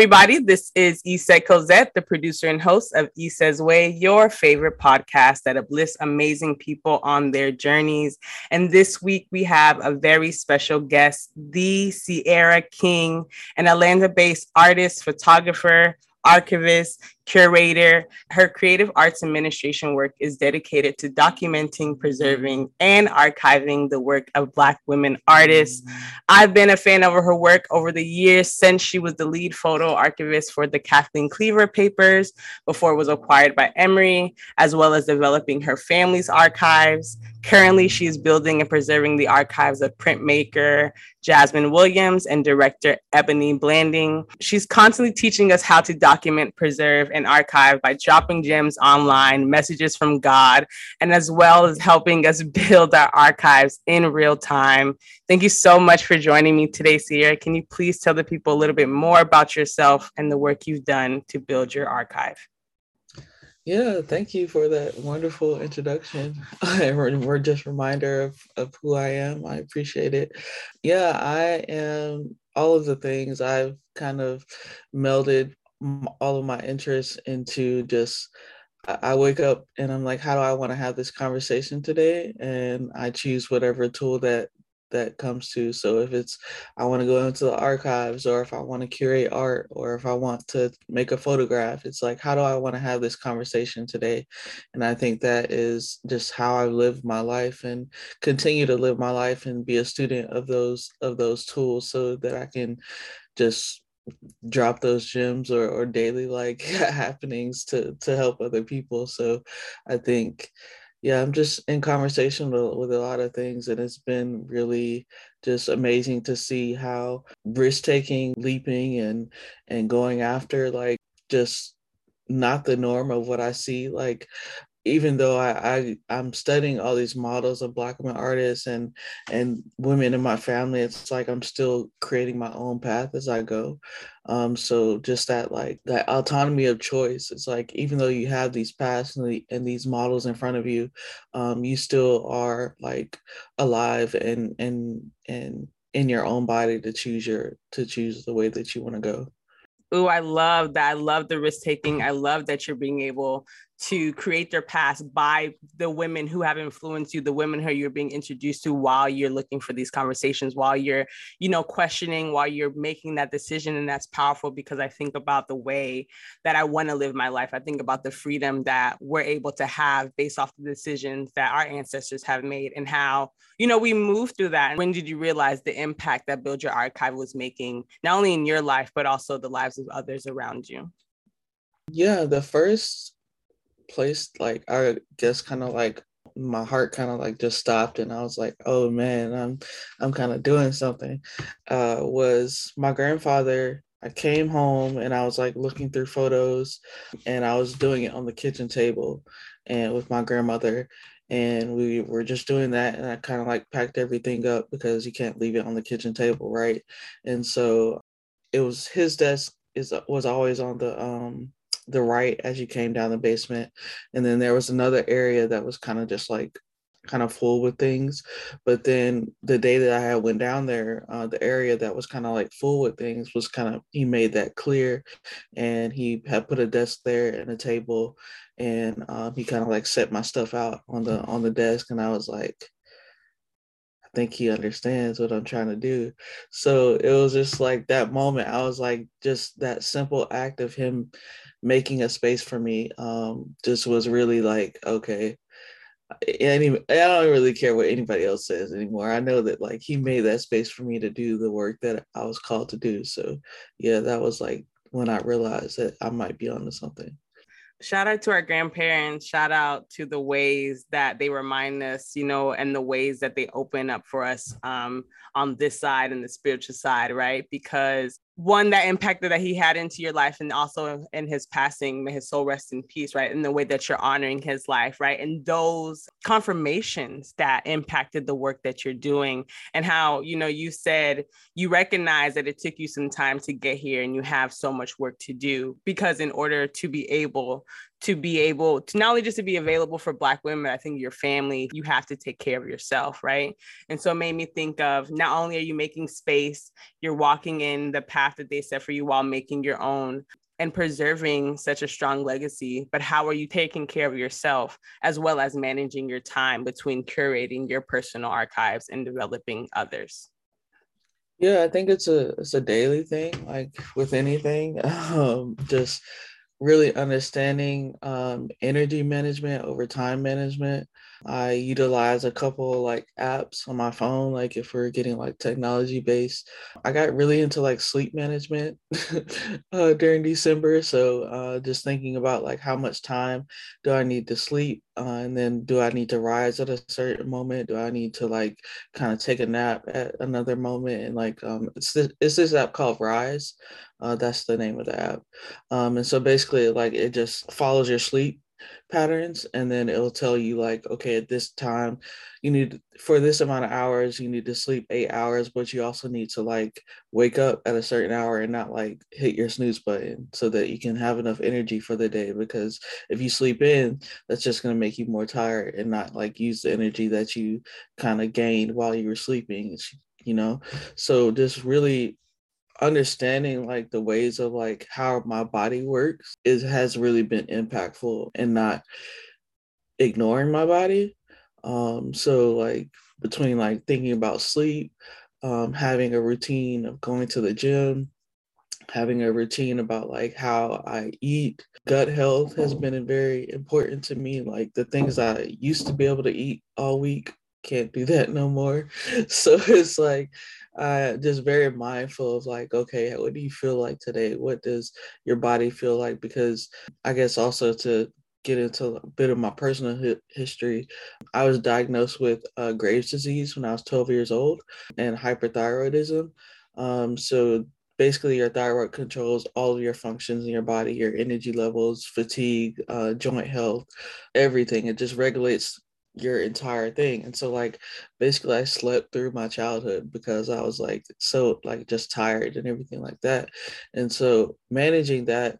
everybody. This is Issa Cosette, the producer and host of Issa's Way, your favorite podcast that uplifts amazing people on their journeys. And this week we have a very special guest, the Sierra King, an Atlanta based artist, photographer, archivist, curator. Her creative arts administration work is dedicated to documenting, preserving, and archiving the work of Black women artists. I've been a fan of her work over the years since she was the lead photo archivist for the Kathleen Cleaver papers before it was acquired by Emory, as well as developing her family's archives. Currently, she is building and preserving the archives of printmaker Jasmine Williams and director Ebony Blanding. She's constantly teaching us how to document, preserve, and archive by dropping gems online, messages from God, and as well as helping us build our archives in real time. Thank you so much for joining me today, Sierra. Can you please tell the people a little bit more about yourself and the work you've done to build your archive? Yeah, thank you for that wonderful introduction. we're just reminder of, of who I am. I appreciate it. Yeah, I am all of the things I've kind of melded all of my interests into just I wake up and I'm like, how do I want to have this conversation today? And I choose whatever tool that that comes to. So if it's I want to go into the archives or if I want to curate art or if I want to make a photograph, it's like how do I want to have this conversation today? And I think that is just how I live my life and continue to live my life and be a student of those of those tools so that I can just drop those gems or, or daily like happenings to to help other people. So i think yeah i'm just in conversation with, with a lot of things and it's been really just amazing to see how risk taking leaping and and going after like just not the norm of what i see. Like even though I, I I'm studying all these models of black women artists and and women in my family, it's like I'm still creating my own path as I go. Um, so just that like that autonomy of choice. It's like even though you have these paths and, the, and these models in front of you, um, you still are like alive and and and in your own body to choose your to choose the way that you want to go. Oh, I love that. I love the risk taking. I love that you're being able to create their past by the women who have influenced you the women who you're being introduced to while you're looking for these conversations while you're you know questioning while you're making that decision and that's powerful because i think about the way that i want to live my life. I think about the freedom that we're able to have based off the decisions that our ancestors have made and how you know we move through that. And when did you realize the impact that build your archive was making not only in your life but also the lives of others around you? Yeah the first place like i guess kind of like my heart kind of like just stopped and i was like oh man i'm i'm kind of doing something. Uh was my grandfather i came home and i was like looking through photos and i was doing it on the kitchen table and with my grandmother and we were just doing that and i kind of like packed everything up because you can't leave it on the kitchen table right? And so it was his desk is was always on the um the right as you came down the basement. And then there was another area that was kind of just like kind of full with things. But then the day that I had went down there, uh, the area that was kind of like full with things was kind of he made that clear, and he had put a desk there and a table, and um, he kind of like set my stuff out on the on the desk, and I was like. I think he understands what I'm trying to do. So it was just like that moment. I was like, just that simple act of him making a space for me um, just was really like okay any I don't really care what anybody else says anymore. I know that like he made that space for me to do the work that I was called to do. So yeah, that was like when I realized that I might be onto something shout out to our grandparents shout out to the ways that they remind us you know and the ways that they open up for us um, on this side and the spiritual side right because one that impacted that he had into your life and also in his passing may his soul rest in peace right in the way that you're honoring his life right and those confirmations that impacted the work that you're doing and how you know you said you recognize that it took you some time to get here and you have so much work to do because in order to be able to be able to not only just to be available for black women i think your family you have to take care of yourself right? And so it made me think of not only are you making space you're walking in the path that they set for you while making your own and preserving such a strong legacy but how are you taking care of yourself as well as managing your time between curating your personal archives and developing others? Yeah i think it's a it's a daily thing like with anything um just really understanding um, energy management over time management. I utilize a couple like apps on my phone, like if we're getting like technology based. I got really into like sleep management uh, during December. So uh, just thinking about like how much time do I need to sleep? Uh, and then do I need to rise at a certain moment? Do I need to like kind of take a nap at another moment? And like um, it's this, it's this app called Rise. Uh, that's the name of the app. Um, and so basically, like it just follows your sleep patterns and then it'll tell you like okay at this time you need for this amount of hours you need to sleep eight hours but you also need to like wake up at a certain hour and not like hit your snooze button so that you can have enough energy for the day because if you sleep in that's just going to make you more tired and not like use the energy that you kind of gained while you were sleeping you know? So just really understanding like the ways of like how my body works is has really been impactful and not ignoring my body um so like between like thinking about sleep um having a routine of going to the gym having a routine about like how I eat. Gut health has been very important to me. Like the things I used to be able to eat all week, can't do that no more. So it's like uh, just very mindful of like, okay, what do you feel like today? What does your body feel like? Because I guess also to get into a bit of my personal hi- history, I was diagnosed with uh, Graves' disease when I was 12 years old and hyperthyroidism. Um, so basically, your thyroid controls all of your functions in your body, your energy levels, fatigue, uh, joint health, everything. It just regulates your entire thing. And so like basically I slept through my childhood because I was like so like just tired and everything like that. And so managing that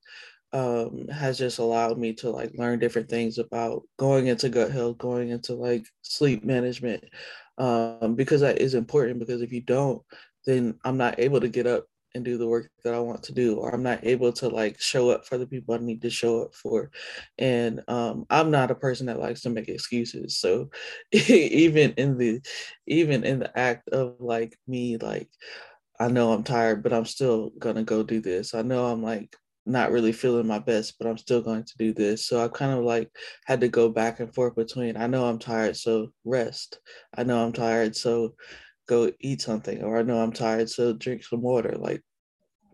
um has just allowed me to like learn different things about going into gut health, going into like sleep management. Um because that is important because if you don't then I'm not able to get up and do the work that I want to do, or I'm not able to like show up for the people I need to show up for. And um, I'm not a person that likes to make excuses. So even in the even in the act of like me, like I know I'm tired, but I'm still gonna go do this. I know I'm like not really feeling my best, but I'm still going to do this. So I kind of like had to go back and forth between I know I'm tired, so rest. I know I'm tired, so go eat something or I know I'm tired, so drink some water. Like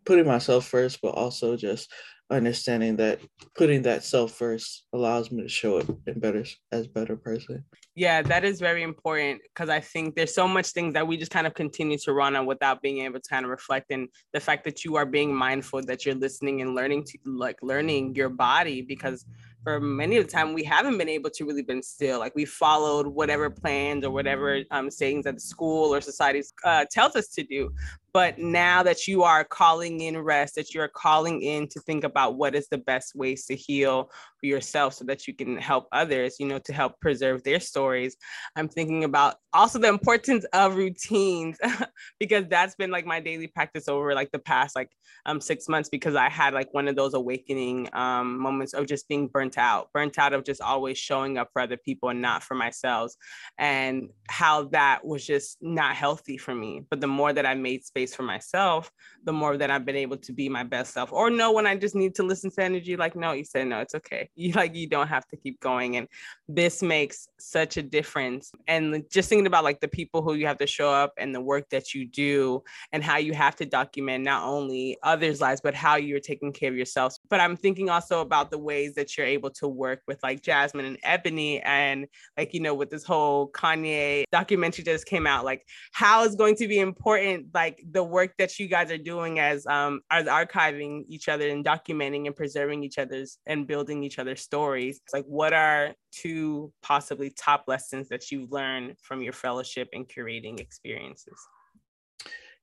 putting myself first, but also just understanding that putting that self first allows me to show up in better as better person. Yeah, that is very important because I think there's so much things that we just kind of continue to run on without being able to kind of reflect. And the fact that you are being mindful that you're listening and learning to like learning your body because for many of the time we haven't been able to really been still like we followed whatever plans or whatever um, sayings that the school or society uh, tells us to do but now that you are calling in rest that you're calling in to think about what is the best ways to heal for yourself so that you can help others you know to help preserve their stories i'm thinking about also the importance of routines because that's been like my daily practice over like the past like um six months because i had like one of those awakening um moments of just being burnt out, burnt out of just always showing up for other people and not for myself, and how that was just not healthy for me. But the more that I made space for myself, the more that I've been able to be my best self or know when I just need to listen to energy, like, no, you said, no, it's okay. You like, you don't have to keep going. And this makes such a difference. And just thinking about like the people who you have to show up and the work that you do and how you have to document not only others' lives, but how you're taking care of yourself. But I'm thinking also about the ways that you're able to work with like Jasmine and Ebony and like, you know, with this whole Kanye documentary just came out, like how is going to be important, like the work that you guys are doing as um as archiving each other and documenting and preserving each other's and building each other's stories. It's like what are two possibly top lessons that you learned from your fellowship and curating experiences?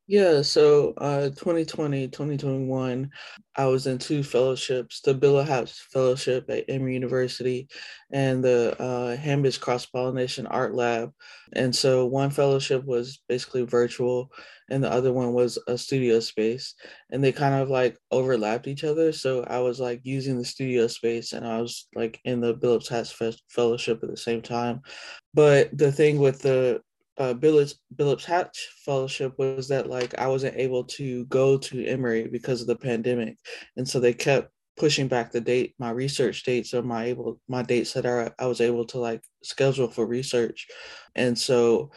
Yeah, so uh 2020, 2021, I was in two fellowships, the Billops Fellowship at Emory University and the uh Hambidge Cross-Pollination Art Lab. And so one fellowship was basically virtual and the other one was a studio space. And they kind of like overlapped each other. So I was like using the studio space and I was like in the Billops Hatch Fellowship at the same time. But the thing with the uh, Billops, Billops Hatch Fellowship was that like I wasn't able to go to Emory because of the pandemic, and so they kept pushing back the date, my research dates or my able my dates that are I was able to like schedule for research, and so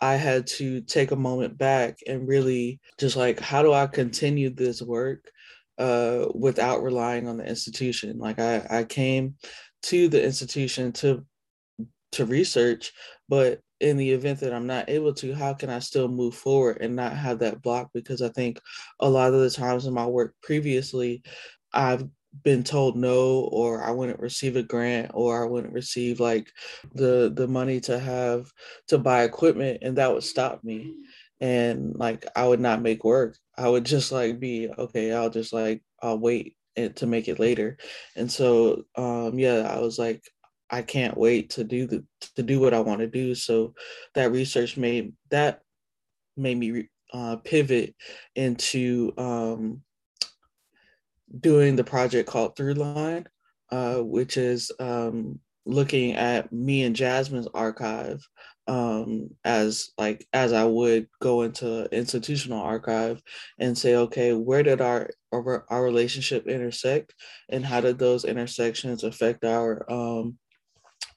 I had to take a moment back and really just like how do I continue this work uh, without relying on the institution? Like I I came to the institution to to research, but in the event that I'm not able to, how can I still move forward and not have that block? Because I think a lot of the times in my work previously, I've been told no or I wouldn't receive a grant or I wouldn't receive like the the money to have to buy equipment and that would stop me and like I would not make work. I would just like be okay, I'll just like I'll wait to make it later. And so um yeah, I was like I can't wait to do the to do what I want to do. So that research made that made me uh, pivot into um, doing the project called Throughline, uh, which is um, looking at me and Jasmine's archive um, as like as I would go into institutional archive and say, okay, where did our our, our relationship intersect, and how did those intersections affect our um,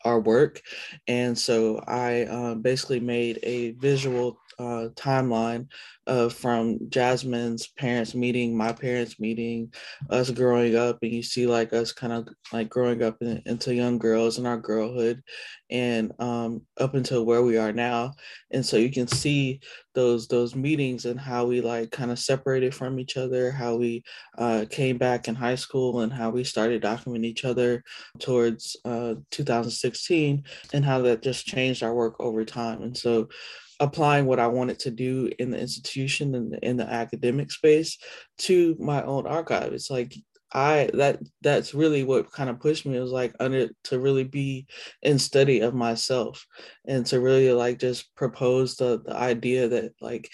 our work. And so I uh, basically made a visual uh, timeline uh, from Jasmine's parents meeting, my parents meeting, us growing up, and you see like us kind of like growing up in, into young girls in our girlhood, and um, up until where we are now. And so you can see those those meetings and how we like kind of separated from each other, how we uh, came back in high school, and how we started documenting each other towards uh, 2016, and how that just changed our work over time. And so applying what I wanted to do in the institution and in, the academic space to my own archive. It's like I that that's really what kind of pushed me. It was like under to really be in study of myself and to really like just propose the the idea that like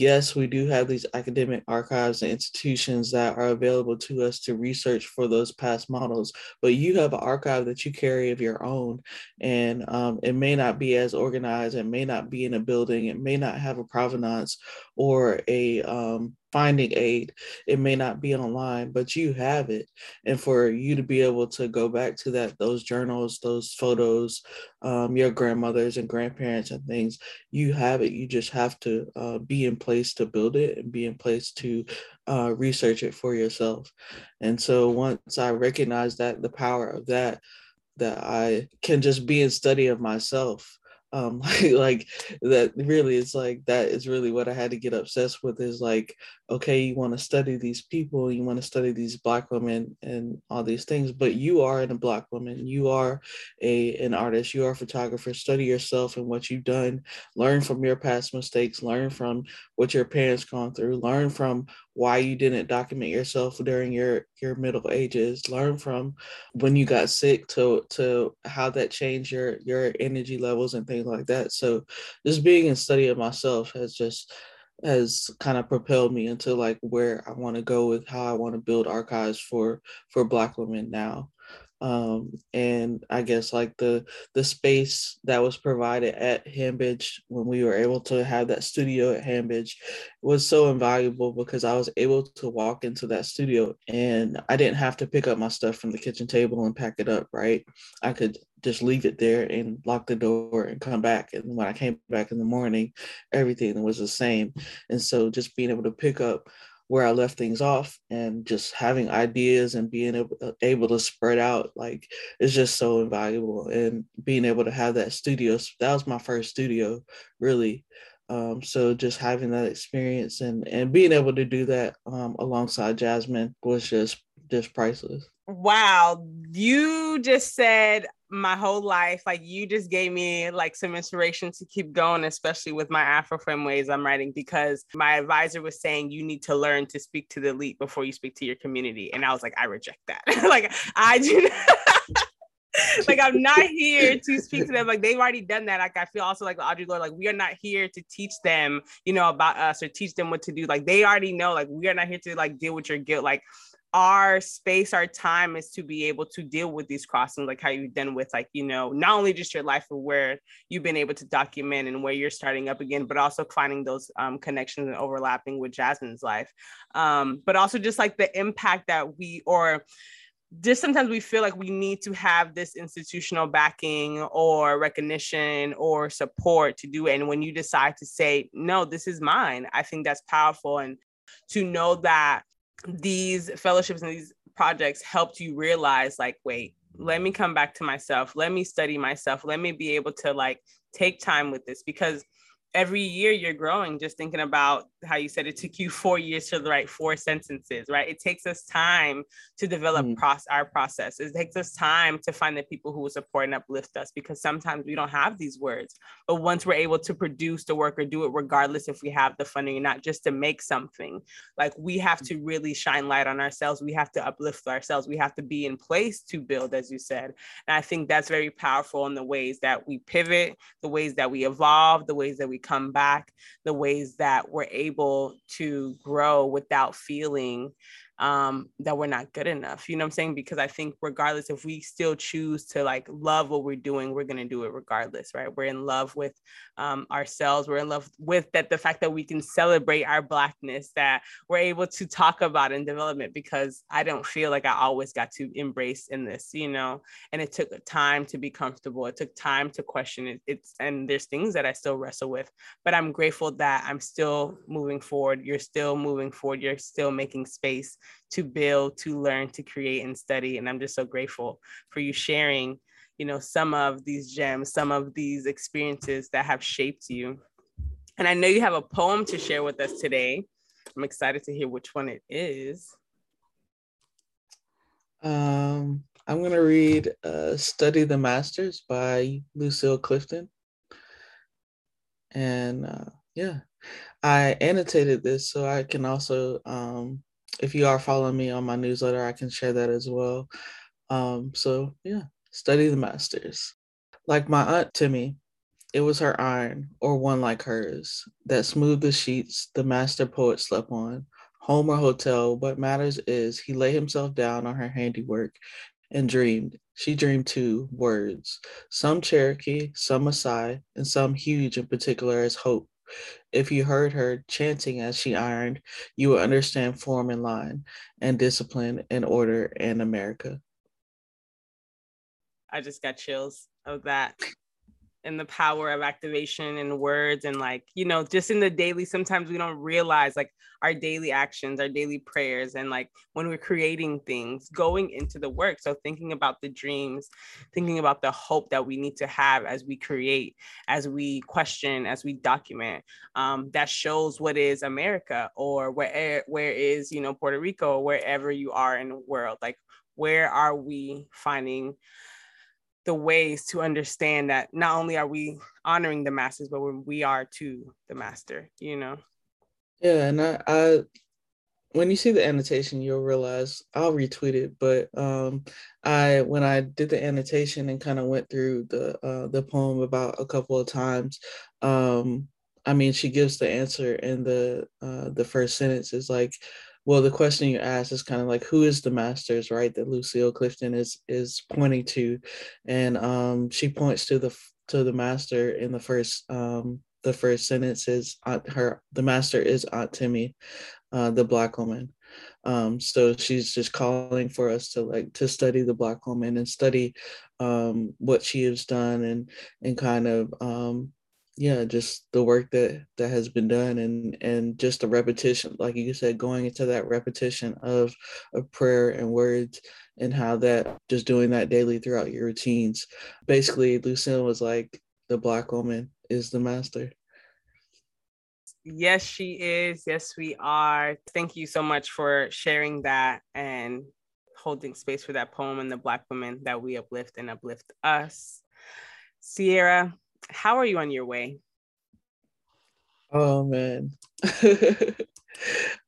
yes, we do have these academic archives and institutions that are available to us to research for those past models, but you have an archive that you carry of your own. And um, it may not be as organized, it may not be in a building, it may not have a provenance or a um, finding aid. It may not be online, but you have it. And for you to be able to go back to that, those journals, those photos, um, your grandmothers and grandparents and things, you have it. You just have to uh, be in place to build it and be in place to uh, research it for yourself. And so once I recognize that, the power of that, that I can just be in study of myself um like, like that really it's like that is really what i had to get obsessed with is like okay you want to study these people you want to study these black women and all these things but you are a black woman you are a an artist you are a photographer study yourself and what you've done learn from your past mistakes learn from what your parents gone through learn from why you didn't document yourself during your your middle ages. Learn from when you got sick to to how that changed your your energy levels and things like that. So just being in study of myself has just has kind of propelled me into like where I want to go with how I want to build archives for for black women now um, and I guess like the the space that was provided at Hambidge when we were able to have that studio at Hambidge was so invaluable because I was able to walk into that studio and I didn't have to pick up my stuff from the kitchen table and pack it up. Right, I could just leave it there and lock the door and come back. And when I came back in the morning, everything was the same. And so just being able to pick up where I left things off and just having ideas and being able, uh, able to spread out like is just so invaluable. And being able to have that studio that was my first studio really. Um, so just having that experience and and being able to do that um, alongside Jasmine was just just priceless Wow, you just said my whole life. Like you just gave me like some inspiration to keep going, especially with my Afro Femme ways I'm writing, because my advisor was saying you need to learn to speak to the elite before you speak to your community. And I was like, I reject that. like I do not like I'm not here to speak to them. Like they've already done that. Like I feel also like Audre Lorde, like we are not here to teach them, you know, about us or teach them what to do. Like they already know, like we are not here to like deal with your guilt. Like our space, our time is to be able to deal with these crossings, like how you've done with, like, you know, not only just your life, but where you've been able to document and where you're starting up again, but also finding those um, connections and overlapping with Jasmine's life. Um, but also just like the impact that we, or just sometimes we feel like we need to have this institutional backing or recognition or support to do it. And when you decide to say, no, this is mine, I think that's powerful. And to know that these fellowships and these projects helped you realize like wait let me come back to myself. Let me study myself. Let me be able to like take time with this because every year you're growing just thinking about how you said it took you four years to write four sentences right? It takes us time to develop mm. process, our process it takes us time to find the people who will support and uplift us because sometimes we don't have these words. But once we're able to produce the work or do it regardless if we have the funding or not just to make something like we have to really shine light on ourselves. We have to uplift ourselves. We have to be in place to build as you said. And i think that's very powerful in the ways that we pivot the ways that we evolve the ways that we come back, the ways that we're able to grow without feeling um, that we're not good enough. You know what I'm saying? Because I think regardless if we still choose to like love what we're doing, we're gonna do it regardless, right? We're in love with um, ourselves. We're in love with that the fact that we can celebrate our blackness, that we're able to talk about in development. Because I don't feel like I always got to embrace in this, you know. And it took time to be comfortable. It took time to question it. It's and there's things that I still wrestle with, but I'm grateful that I'm still moving forward. You're still moving forward. You're still making space to build, to learn, to create, and study. And I'm just so grateful for you sharing, you know, some of these gems, some of these experiences that have shaped you. And I know you have a poem to share with us today. I'm excited to hear which one it is. Um, I'm going to read uh, Study the Masters by Lucille Clifton. And uh, yeah, I annotated this so I can also um, if you are following me on my newsletter, I can share that as well. Um, so yeah, study the masters. Like my aunt Timmy, it was her iron, or one like hers, that smoothed the sheets the master poet slept on. Home or hotel, what matters is he lay himself down on her handiwork and dreamed. She dreamed too, words, some Cherokee, some Maasai, and some huge in particular as hope if you heard her chanting as she ironed, you would understand form and line, and discipline and order in America. I just got chills of that and the power of activation and words and like you know just in the daily sometimes we don't realize like our daily actions our daily prayers and like when we're creating things going into the work. So thinking about the dreams thinking about the hope that we need to have as we create as we question as we document um, that shows what is america or where where is you know puerto rico or wherever you are in the world. Like where are we finding the ways to understand that not only are we honoring the masters, but we are to the master, you know? Yeah. And I, I, when you see the annotation, you'll realize I'll retweet it. But um, I, when I did the annotation and kind of went through the uh, the poem about a couple of times, um, I mean, she gives the answer in the uh, the first sentence is like, well the question you asked is kind of like who is the masters right that lucille clifton is is pointing to? And um she points to the to the master in the first um the first sentence is aunt her the master is aunt timmy uh the black woman. Um so she's just calling for us to like to study the black woman and study um what she has done and and kind of um yeah just the work that that has been done and and just the repetition like you said going into that repetition of of prayer and words and how that just doing that daily throughout your routines. Basically lucille was like the black woman is the master. Yes she is. Yes we are. Thank you so much for sharing that and holding space for that poem and the Black women that we uplift and uplift us. Sierra, how are you on your way? Oh man.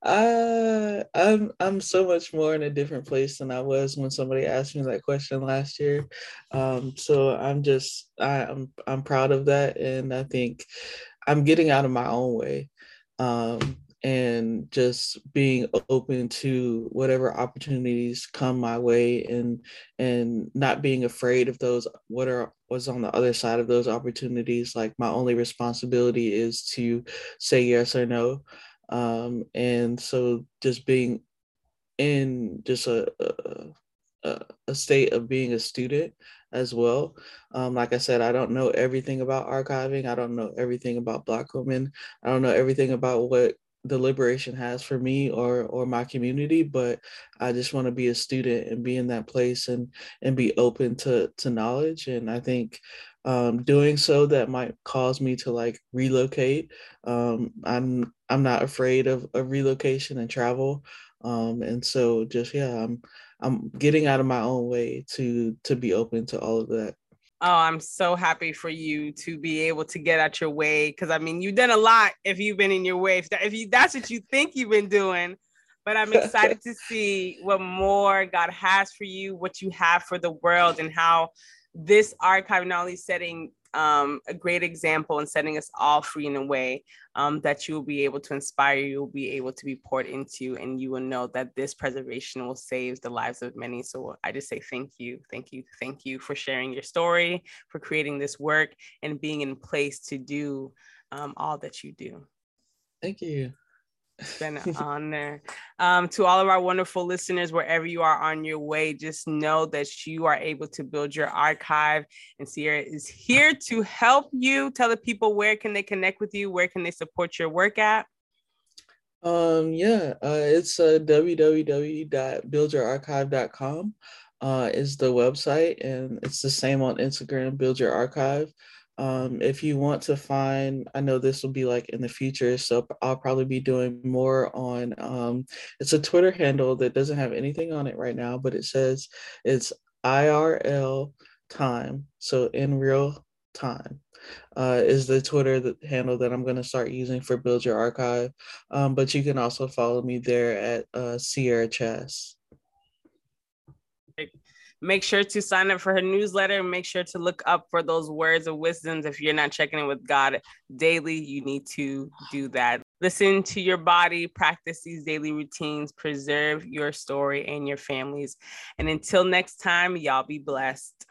uh, I'm I'm so much more in a different place than I was when somebody asked me that question last year. Um, so I'm just I, I'm I'm proud of that, and I think I'm getting out of my own way. Um, and just being open to whatever opportunities come my way and and not being afraid of those what are was on the other side of those opportunities like my only responsibility is to say yes or no um, and so just being in just a, a, a state of being a student as well. Um, like I said, I don't know everything about archiving. I don't know everything about Black women. I don't know everything about what the liberation has for me or or my community but i just want to be a student and be in that place and and be open to to knowledge and i think um, doing so that might cause me to like relocate. Um, i'm i'm not afraid of, of relocation and travel um, and so just yeah i'm i'm getting out of my own way to to be open to all of that Oh, I'm so happy for you to be able to get out your way because I mean you've done a lot if you've been in your way. If, that, if you that's what you think you've been doing, but I'm excited to see what more God has for you, what you have for the world, and how this archive not only setting um, a great example and setting us all free in a way um, that you will be able to inspire, you will be able to be poured into, and you will know that this preservation will save the lives of many. So I just say thank you, thank you, thank you for sharing your story, for creating this work, and being in place to do um, all that you do. Thank you. It's been an honor. Um, to all of our wonderful listeners, wherever you are on your way, just know that you are able to build your archive. And Sierra is here to help you. Tell the people where can they connect with you, where can they support your work at. Um, yeah, uh, it's uh, www.buildyourarchive.com uh, is the website, and it's the same on Instagram, Build Your Archive. Um, if you want to find, I know this will be like in the future, so I'll probably be doing more on. Um, it's a Twitter handle that doesn't have anything on it right now, but it says it's IRL time, so in real time. Uh, is the Twitter that, handle that I'm going to start using for Build Your Archive. Um, but you can also follow me there at uh, Sierra Chess make sure to sign up for her newsletter. Make sure to look up for those words of wisdoms. If you're not checking in with God daily, you need to do that. Listen to your body, practice these daily routines, preserve your story and your families. And until next time, y'all be blessed.